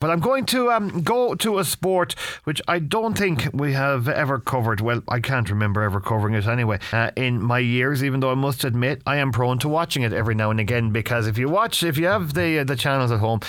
But I'm going to um, go to a sport which I don't think we have ever covered. Well, I can't remember ever covering it anyway uh, in my years. Even though I must admit I am prone to watching it every now and again because if you watch, if you have the uh, the channels at home,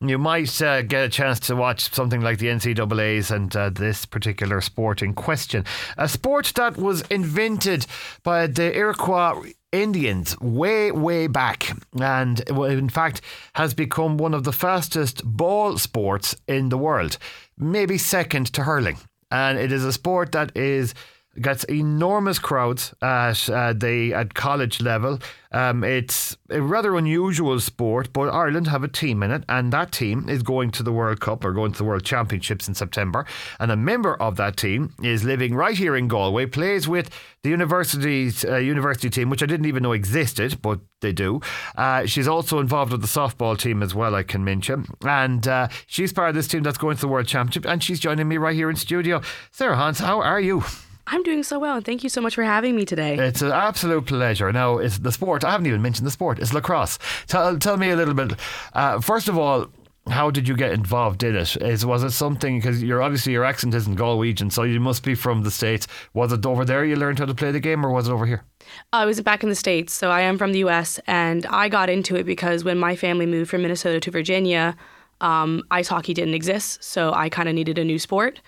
you might uh, get a chance to watch something like the NCAA's and uh, this particular sport in question. A sport that was invented by the Iroquois Indians way, way back, and in fact has become one of the fastest ball sports in the world, maybe second to hurling. And it is a sport that is gets enormous crowds at uh, the at college level. Um, it's a rather unusual sport, but Ireland have a team in it, and that team is going to the World Cup or going to the World Championships in September. And a member of that team is living right here in Galway, plays with the university's uh, university team, which I didn't even know existed, but they do. Uh, she's also involved with the softball team as well, I can mention. And uh, she's part of this team that's going to the World Championship, and she's joining me right here in studio. Sarah Hontz, how are you? I'm doing so well, and thank you so much for having me today. It's an absolute pleasure. Now, it's the sport. I haven't even mentioned the sport. It's lacrosse. Tell, tell me a little bit. Uh, first of all, how did you get involved in it? Is was it something because you're obviously your accent isn't Galwegian, so you must be from the states. Was it over there you learned how to play the game, or was it over here? I was back in the states, so I am from the U.S. and I got into it because when my family moved from Minnesota to Virginia, um, ice hockey didn't exist, so I kind of needed a new sport.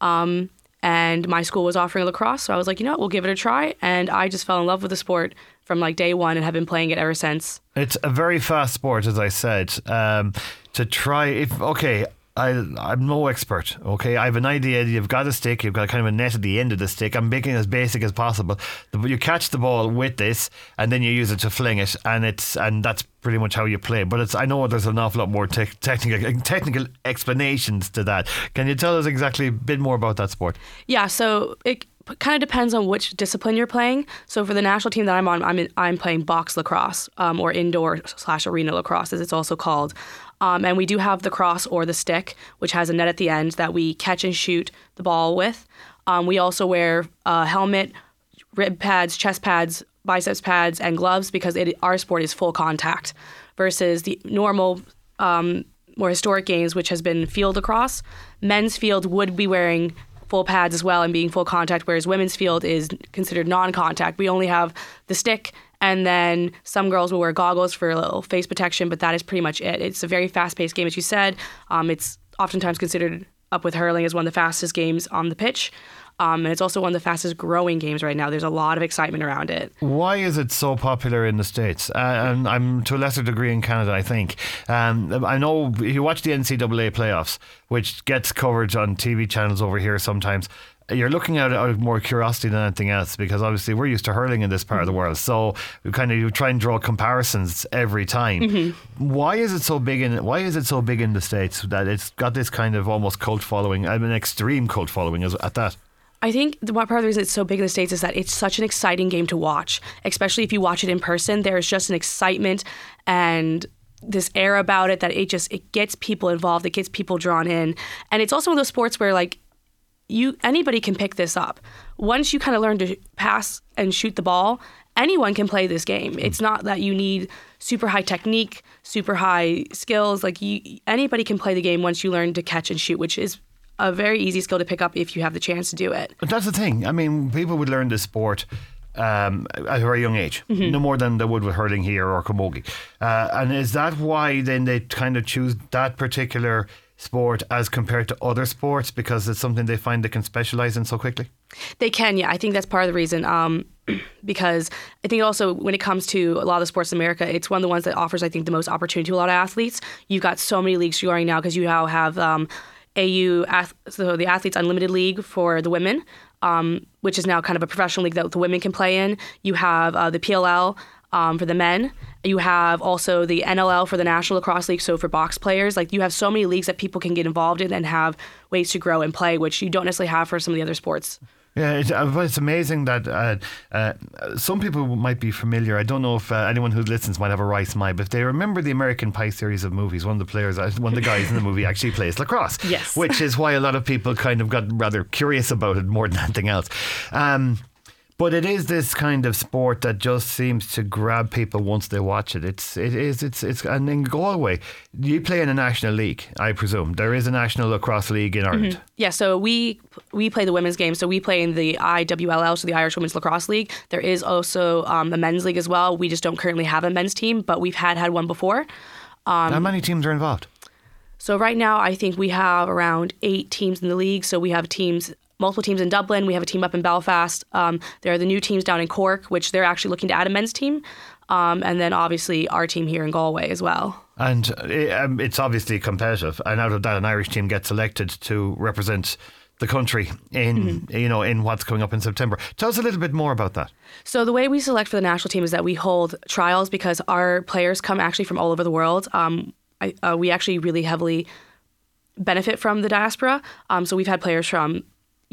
Um, and my school was offering lacrosse, so I was like, you know what, we'll give it a try. And I just fell in love with the sport from like day one and have been playing it ever since. It's a very fast sport, as I said. Um, to try, if okay, I, I'm no expert. Okay, I have an idea. You've got a stick. You've got kind of a net at the end of the stick. I'm making it as basic as possible. You catch the ball with this, and then you use it to fling it, and it's and that's pretty much how you play. But it's I know there's an awful lot more te- technical technical explanations to that. Can you tell us exactly a bit more about that sport? Yeah. So it kind of depends on which discipline you're playing. So for the national team that I'm on, I'm in, I'm playing box lacrosse um, or indoor slash arena lacrosse, as it's also called. Um, and we do have the cross or the stick, which has a net at the end that we catch and shoot the ball with. Um, we also wear a helmet, rib pads, chest pads, biceps pads, and gloves because it, our sport is full contact versus the normal, um, more historic games, which has been field lacrosse. Men's field would be wearing full pads as well and being full contact, whereas women's field is considered non contact. We only have the stick and then some girls will wear goggles for a little face protection, but that is pretty much it. It's a very fast paced game, as you said. Um, it's oftentimes considered up with hurling as one of the fastest games on the pitch. Um, and it's also one of the fastest growing games right now. There's a lot of excitement around it. Why is it so popular in the States? Uh, and I'm to a lesser degree in Canada, I think. Um, I know if you watch the NCAA playoffs, which gets coverage on TV channels over here sometimes you're looking at it out of more curiosity than anything else because obviously we're used to hurling in this part mm-hmm. of the world. So we kind of you try and draw comparisons every time. Mm-hmm. Why is it so big in why is it so big in the states that it's got this kind of almost cult following? I mean, extreme cult following as, at that. I think the part of the reason it's so big in the States is that it's such an exciting game to watch, especially if you watch it in person. There's just an excitement and this air about it that it just it gets people involved, it gets people drawn in. And it's also one of those sports where like you anybody can pick this up. Once you kind of learn to pass and shoot the ball, anyone can play this game. It's not that you need super high technique, super high skills. Like you, anybody can play the game once you learn to catch and shoot, which is a very easy skill to pick up if you have the chance to do it. But that's the thing. I mean, people would learn this sport. Um, at a very young age, mm-hmm. no more than they would with hurling here or camogie. Uh, and is that why then they kind of choose that particular sport as compared to other sports because it's something they find they can specialize in so quickly? They can, yeah. I think that's part of the reason. Um, because I think also when it comes to a lot of the sports in America, it's one of the ones that offers, I think, the most opportunity to a lot of athletes. You've got so many leagues going now because you now have um, AU, so the Athletes Unlimited League for the women, um, which is now kind of a professional league that the women can play in. You have uh, the PLL, um, for the men. You have also the NLL for the National Lacrosse League, so for box players. Like you have so many leagues that people can get involved in and have ways to grow and play, which you don't necessarily have for some of the other sports. Yeah, it's, uh, it's amazing that uh, uh, some people might be familiar. I don't know if uh, anyone who listens might have a rice mind, but if they remember the American Pie series of movies, one of the players, uh, one of the guys in the movie actually plays lacrosse. Yes. Which is why a lot of people kind of got rather curious about it more than anything else. Um, But it is this kind of sport that just seems to grab people once they watch it. It's it is it's it's and in Galway, you play in a national league, I presume. There is a national lacrosse league in Ireland. Yeah, so we we play the women's game. So we play in the IWLL, so the Irish Women's Lacrosse League. There is also um, a men's league as well. We just don't currently have a men's team, but we've had had one before. How many teams are involved? So right now, I think we have around eight teams in the league. So we have teams, multiple teams in Dublin. We have a team up in Belfast. Um, there are the new teams down in Cork, which they're actually looking to add a men's team, um, and then obviously our team here in Galway as well. And it, um, it's obviously competitive. And out of that, an Irish team gets selected to represent the country in you know in what's coming up in September. Tell us a little bit more about that. So the way we select for the national team is that we hold trials because our players come actually from all over the world. Um, I, uh, we actually really heavily benefit from the diaspora. Um, so we've had players from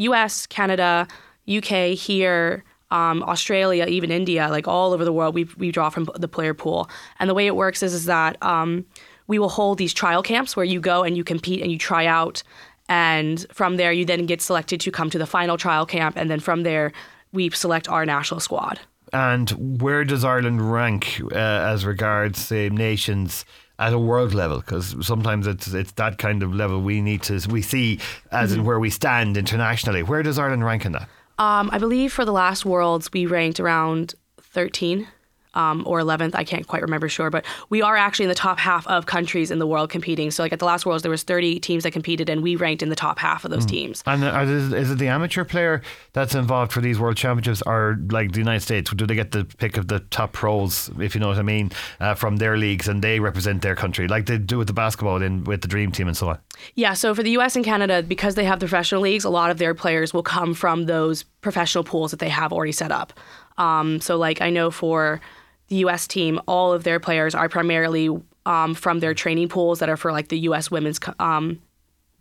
U.S., Canada, UK, here, um, Australia, even India, like all over the world. We we draw from the player pool, and the way it works is is that um, we will hold these trial camps where you go and you compete and you try out, and from there you then get selected to come to the final trial camp, and then from there we select our national squad. And where does Ireland rank uh, as regards, say, nations at a world level? Because sometimes it's it's that kind of level we need to we see as in where we stand internationally. Where does Ireland rank in that? Um, I believe for the last Worlds we ranked around 13 um, or 11th. I can't quite remember sure, but we are actually in the top half of countries in the world competing. So like at the last Worlds, there was 30 teams that competed, and we ranked in the top half of those teams. And are is it the amateur player that's involved for these world championships, or like the United States? Do they get the pick of the top pros, if you know what I mean, uh, from their leagues, and they represent their country, like they do with the basketball and with the Dream Team and so on? Yeah, so for the US and Canada, because they have the professional leagues, a lot of their players will come from those professional pools that they have already set up. Um, so, like, I know for the US team, all of their players are primarily um, from their training pools that are for like the US women's um,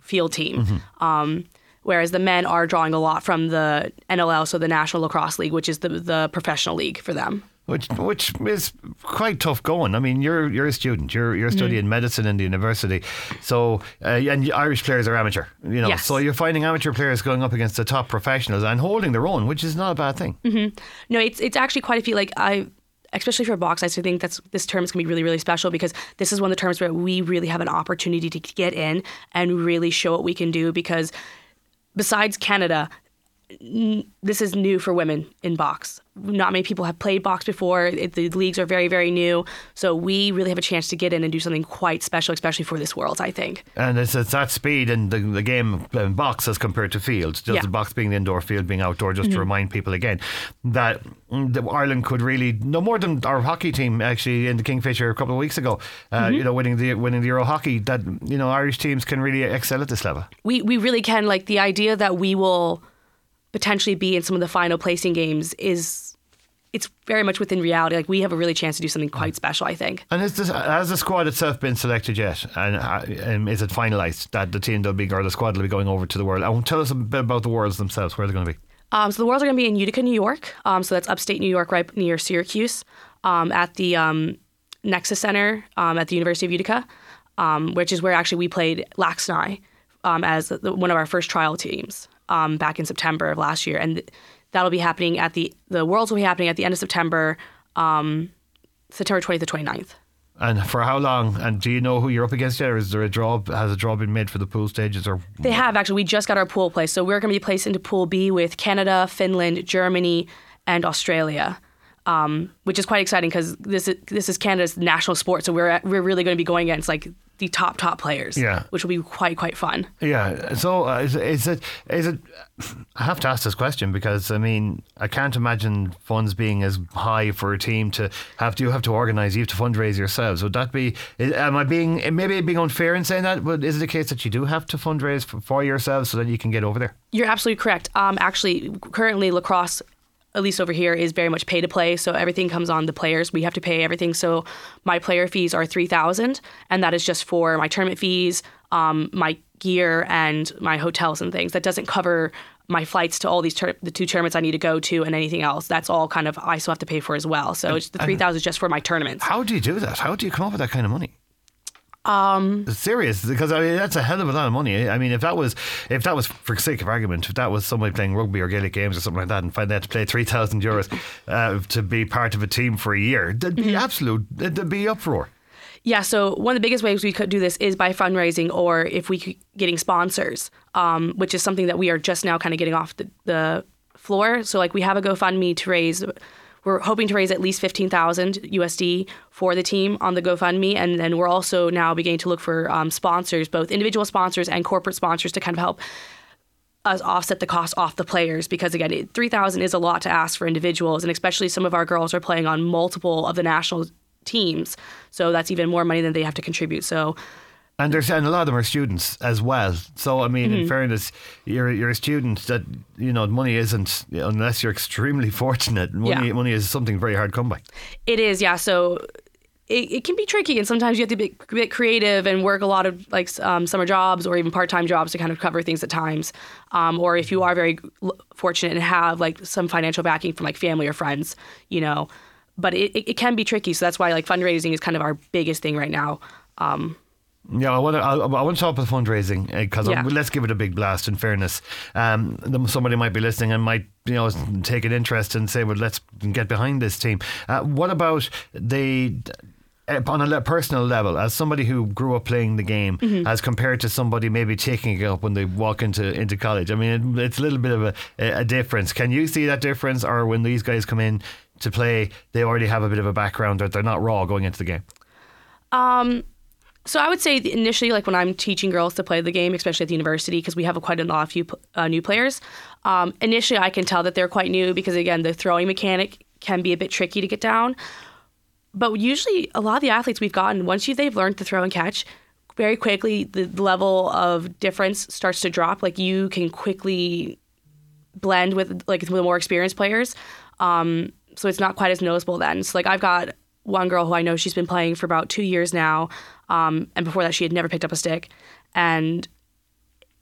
field team. Um, whereas the men are drawing a lot from the NLL, so the National Lacrosse League, which is the, the professional league for them. Which which is quite tough going. I mean, you're you're a student. You're you're studying medicine in the university, so uh, and Irish players are amateur. You know, Yes. so you're finding amateur players going up against the top professionals and holding their own, which is not a bad thing. No, it's it's actually quite a few. Like I, especially for box, I think that's this term is gonna be really really special because this is one of the terms where we really have an opportunity to get in and really show what we can do. Because besides Canada, this is new for women in box. Not many people have played box before. It, the leagues are very very new, so we really have a chance to get in and do something quite special, especially for this world. I think. And it's, it's that speed in the, the game in box as compared to field. Just Yeah. Mm-hmm. the box being the indoor, field being outdoor, just to remind people again that mm, Ireland could really no more than our hockey team actually in the Kingfisher a couple of weeks ago. Uh, Mm-hmm. You know, winning the winning the Euro hockey. That you know Irish teams can really excel at this level. we we really can like the idea that we will potentially be in some of the final placing games is it's very much within reality like we have a really chance to do something quite special i think And is this, has the squad itself been selected yet? And uh, um, is it finalised that the team will be or the squad will be going over to the world? And tell us a bit about the worlds themselves. Where they're going to be. um, so the worlds are going to be in utica new york um, so that's upstate new york right near syracuse um, at the um, nexus center um, at the university of utica um, which is where actually we played lax and i um, as the, one of our first trial teams um, back in september of last year and that'll be happening at the the worlds will be happening at the end of september um, september 20th to 29th And for how long? And do you know who you're up against yet? Or is there a draw? Has a draw been made for the pool stages? Or They have actually. We just got our pool placed, so we're going to be placed into Pool B with Canada, Finland, Germany, and Australia, um, which is quite exciting because this is this is Canada's national sport. So we're we're really going to be going against like the top top players, Yeah. which will be quite quite fun. Yeah. So uh, is, is it is it? I have to ask this question because I mean I can't imagine funds being as high for a team to have to you have to organise you have to fundraise yourselves. Would that be? Am I being maybe being unfair in saying that? But is it the case that you do have to fundraise for, for yourselves so that you can get over there? You're absolutely correct. Um, actually, currently lacrosse, at least over here, is very much pay to play. So everything comes on the players. We have to pay everything. So my player fees are three thousand, and that is just for my tournament fees, um, my gear, and my hotels and things. That doesn't cover my flights to all these tur- the two tournaments I need to go to and anything else. That's all kind of I still have to pay for as well. So it's the three thousand is just for my tournaments. How do you do that? How do you come up with that kind of money? Um, serious because I mean that's a hell of a lot of money. I mean, if that was if that was for sake of argument, if that was somebody playing rugby or Gaelic games or something like that, and find had to play three thousand euros uh, to be part of a team for a year, there'd be mm-hmm. absolute, there'd be uproar. Yeah, so one of the biggest ways we could do this is by fundraising or if we could getting sponsors, um, which is something that we are just now kind of getting off the, the floor. So like we have a GoFundMe to raise we're hoping to raise at least 15,000 USD for the team on the GoFundMe. And then we're also now beginning to look for um, sponsors, both individual sponsors and corporate sponsors to kind of help us offset the cost off the players because again 3000 is a lot to ask for individuals and especially some of our girls are playing on multiple of the national teams so that's even more money than they have to contribute so and there's and a lot of them are students as well. So I mean, mm-hmm. in fairness, you're you're a student that you know money isn't unless you're extremely fortunate. Money yeah. money is something very hard to come by. It is, yeah. So it, it can be tricky, and sometimes you have to be a bit creative and work a lot of like um, summer jobs or even part time jobs to kind of cover things at times. Um, or if you are very fortunate and have like some financial backing from like family or friends, you know. But it, it, it can be tricky, so that's why like fundraising is kind of our biggest thing right now. Um, yeah, I want to. I, want to talk about fundraising because uh, yeah. let's give it a big blast. In fairness, um, somebody might be listening and might you know take an interest and say, "Well, let's get behind this team." Uh, what about the uh, on a personal level, as somebody who grew up playing the game, mm-hmm. as compared to somebody maybe taking it up when they walk into into college? I mean, it, it's a little bit of a, a difference. Can you see that difference, or when these guys come in to play, they already have a bit of a background, or they're not raw going into the game? Um, so I would say initially, like when I'm teaching girls to play the game, especially at the university, because we have quite a lot of few uh, new players. Um, initially, I can tell that they're quite new because again, the throwing mechanic can be a bit tricky to get down. But usually, a lot of the athletes we've gotten, once you, they've learned to throw and catch, very quickly the level of difference starts to drop. Like you can quickly blend with like the more experienced players. Um, so it's not quite as noticeable then. So like I've got one girl who I know she's been playing for about two years now. Um, and before that, she had never picked up a stick. And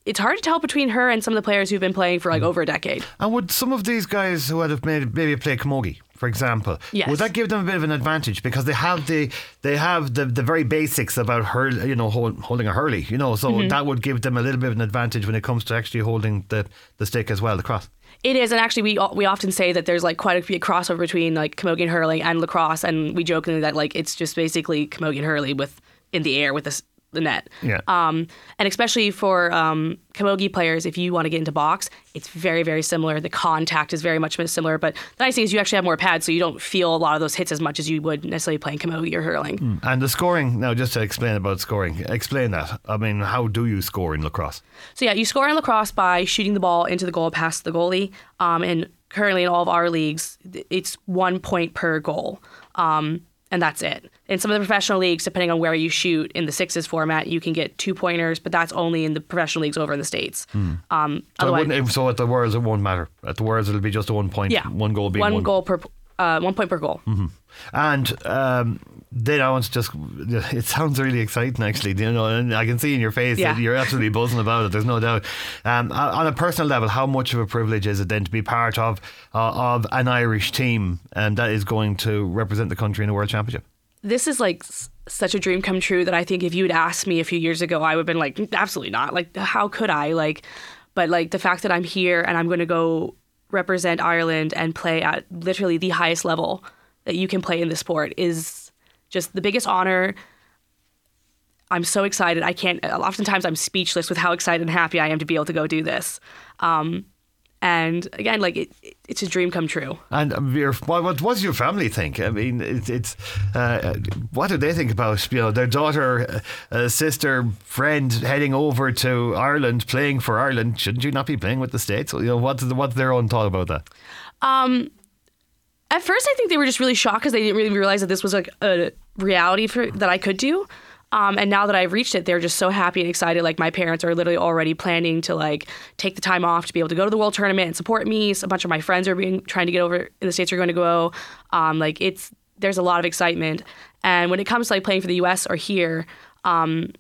it's hard to tell between her and some of the players who've been playing for like mm. over a decade. And would some of these guys who would have made maybe play camogie, for example, yes. would that give them a bit of an advantage because they have the they have the, the very basics about hurl, you know, hold, holding a hurley, you know, so mm-hmm. that would give them a little bit of an advantage when it comes to actually holding the, the stick as well, the cross. It is, and actually, we we often say that there's like quite a big crossover between like camogie and hurling and lacrosse, and we jokingly that like it's just basically camogie and hurling with in the air with this the net. Yeah. Um, and especially for um, camogie players, if you want to get into box, it's very, very similar. The contact is very much similar. But the nice thing is you actually have more pads, so you don't feel a lot of those hits as much as you would necessarily playing camogie or hurling. Mm. And the scoring, now just to explain about scoring, explain that. I mean, how do you score in lacrosse? So, yeah, you score in lacrosse by shooting the ball into the goal past the goalie. Um, and currently in all of our leagues, it's one point per goal. Um, and that's it. In some of the professional leagues, depending on where you shoot in the sixes format, you can get two pointers, but that's only in the professional leagues over in the states. Mm. Um, so, so, at the Worlds, it won't matter. At the Worlds, it'll be just a one point, yeah, one goal being one, one. goal per uh, one point per goal. Mm-hmm. And um, then I want to just, it sounds really exciting actually, you know, and I can see in your face yeah. that you're absolutely buzzing about it, there's no doubt. Um, on a personal level, how much of a privilege is it then to be part of, uh, of an Irish team and that is going to represent the country in a World Championship? This is like such a dream come true that I think if you had asked me a few years ago, I would have been like, absolutely not. Like, how could I? Like, but like the fact that I'm here and I'm going to go represent Ireland and play at literally the highest level that you can play in the sport is just the biggest honor. I'm so excited. I can't. Oftentimes, I'm speechless with how excited and happy I am to be able to go do this. Um, and again, like it, it's a dream come true. And um, your, what, what does your family think? I mean, it, it's uh, what do they think about you know their daughter, uh, sister, friend heading over to Ireland, playing for Ireland? Shouldn't you not be playing with the states? You know, what's what's their own thought about that? Um, at first, I think they were just really shocked because they didn't really realize that this was like a reality for that I could do. Um, and now that I've reached it, they're just so happy and excited. Like my parents are literally already planning to like take the time off to be able to go to the world tournament and support me. So a bunch of my friends are being trying to get over in the states are going to go. Um, like it's there's a lot of excitement. And when it comes to like playing for the U.S. or here, um,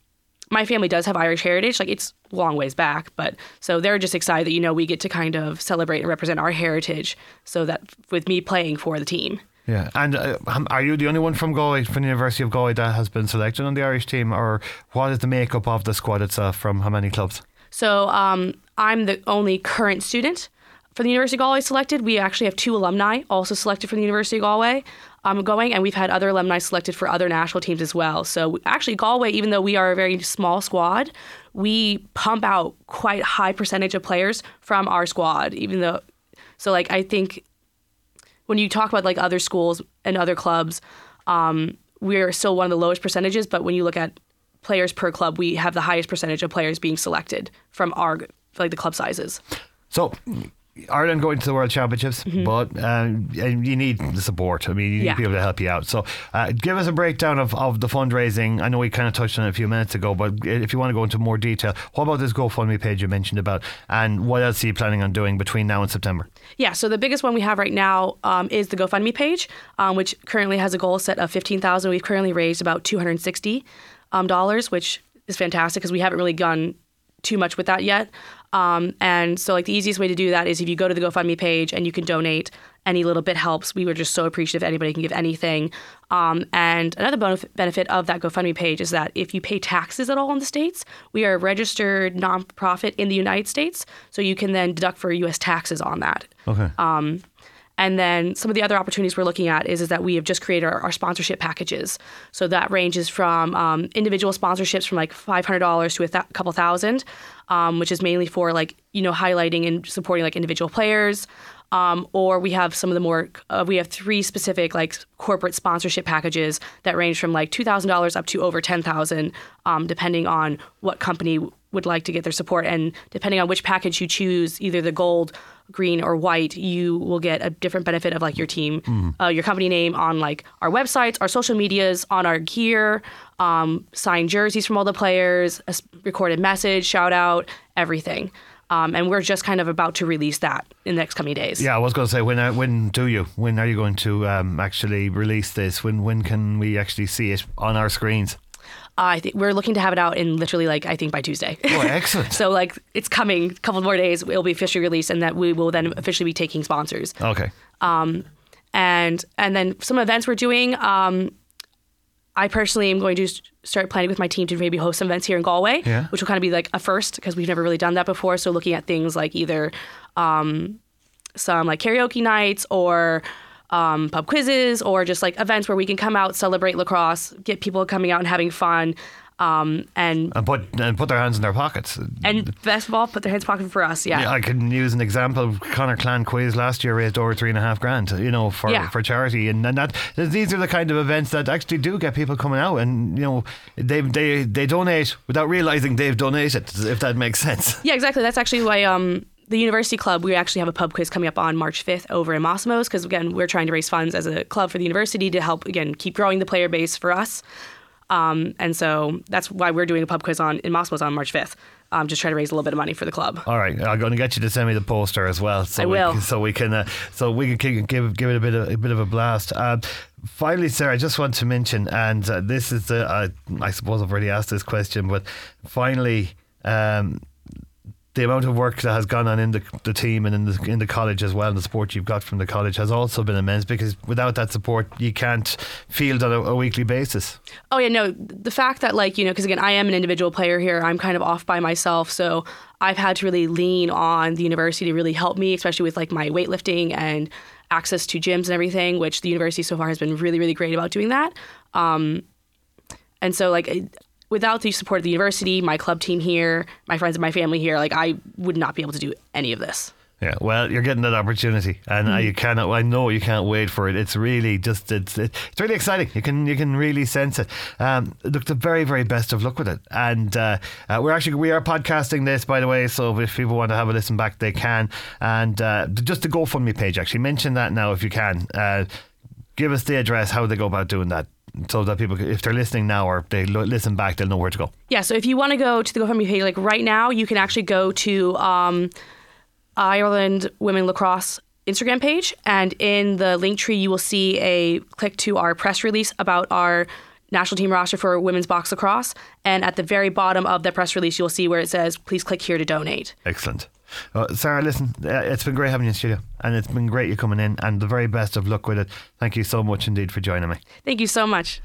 my family does have Irish heritage. Like it's long ways back, but so they're just excited that you know we get to kind of celebrate and represent our heritage. So that with me playing for the team. Yeah, and uh, are you the only one from Galway, from the University of Galway, that has been selected on the Irish team, or what is the makeup of the squad itself? From how many clubs? So um, I'm the only current student for the University of Galway selected. We actually have two alumni also selected from the University of Galway um, going, and we've had other alumni selected for other national teams as well. So actually, Galway, even though we are a very small squad, we pump out quite high percentage of players from our squad. Even though, so like I think when you talk about like other schools and other clubs, um, we're still one of the lowest percentages. But when you look at players per club, we have the highest percentage of players being selected from our like the club sizes. So Ireland going to the World Championships, mm-hmm. but um, you need the support. I mean, you need yeah. people to help you out. So, uh, give us a breakdown of, of the fundraising. I know we kind of touched on it a few minutes ago, but if you want to go into more detail, what about this GoFundMe page you mentioned about, and what else are you planning on doing between now and September? Yeah, so the biggest one we have right now um, is the GoFundMe page, um, which currently has a goal set of fifteen thousand. We've currently raised about two hundred sixty um, dollars, which is fantastic because we haven't really gone too much with that yet. Um, and so, like, the easiest way to do that is if you go to the GoFundMe page and you can donate. Any little bit helps. We were just so appreciative. Anybody can give anything. Um, and another benefit of that GoFundMe page is that if you pay taxes at all in the States, we are a registered nonprofit in the United States. So you can then deduct for U.S. taxes on that. Okay. Um, and then some of the other opportunities we're looking at is, is that we have just created our, our sponsorship packages. So that ranges from um, individual sponsorships from like $500 to a th- couple thousand, um, which is mainly for like, you know, highlighting and supporting like individual players. Um, or we have some of the more, uh, we have three specific like corporate sponsorship packages that range from like $2,000 up to over 10000 um, depending on what company would like to get their support. And depending on which package you choose, either the gold, green or white, you will get a different benefit of like your team, mm. uh, your company name on like our websites, our social medias, on our gear, um, signed jerseys from all the players, a recorded message, shout out, everything. Um, and we're just kind of about to release that in the next coming days. Yeah, I was going to say when uh, when do you when are you going to um, actually release this? When when can we actually see it on our screens? I think we're looking to have it out in literally like I think by Tuesday. Oh, excellent! so like it's coming. A couple more days, it'll be officially released, and that we will then officially be taking sponsors. Okay. Um, and and then some events we're doing. Um, I personally am going to start planning with my team to maybe host some events here in Galway, yeah. which will kind of be like a first because we've never really done that before. So looking at things like either um, some like karaoke nights or um, pub quizzes or just like events where we can come out, celebrate lacrosse, get people coming out and having fun. Um, and and put and put their hands in their pockets. And best of all, put their hands in pocket for us. Yeah. yeah, I can use an example. Connor Clan quiz last year raised over three and a half grand. You know, for yeah. for charity, and, and that these are the kind of events that actually do get people coming out, and you know, they they they donate without realizing they've donated. If that makes sense. Yeah, exactly. That's actually why um the University Club, we actually have a pub quiz coming up on March 5th over in Massimo's because, again, we're trying to raise funds as a club for the university to help, again, keep growing the player base for us. Um, and so that's why we're doing a pub quiz on in Massimo's on March 5th. Um, just try to raise a little bit of money for the club. All right, I'm going to get you to send me the poster as well, so I will. We, so we can, uh, so we can give give it a bit of a bit of a blast. Uh, finally, Sarah, I just want to mention, and uh, this is the, uh, I suppose I've already asked this question, but finally, um, the amount of work that has gone on in the, the team and in the in the college as well, and the support you've got from the college has also been immense. Because without that support, you can't field on a, a weekly basis. Oh yeah, no. The fact that like you know, because again, I am an individual player here. I'm kind of off by myself, so I've had to really lean on the university to really help me, especially with like my weightlifting and access to gyms and everything. Which the university so far has been really really great about doing that. Um, and so like without the support of the university, my club team here, my friends and my family here, like I would not be able to do any of this. Yeah, well, you're getting that opportunity, and mm. you cannot. I know you can't wait for it. It's really just it's it's really exciting. You can you can really sense it. Um, look, the very very best of luck with it. And uh, uh, we're actually we are podcasting this by the way, so if people want to have a listen back, they can. And uh, just the GoFundMe page, actually mention that now if you can. Uh, give us the address, how they go about doing that so that people, if they're listening now or they listen back, they'll know where to go. Yeah. So if you want to go to the GoFundMe page, like right now, you can actually go to um, Ireland Women Lacrosse Instagram page, and in the Linktree, you will see a click to our press release about our national team roster for women's box lacrosse. And at the very bottom of the press release, you'll see where it says, please click here to donate. Excellent. Uh, Sarah, listen, uh, it's been great having you in the studio and it's been great you coming in and the very best of luck with it. Thank you so much indeed for joining me. Thank you so much.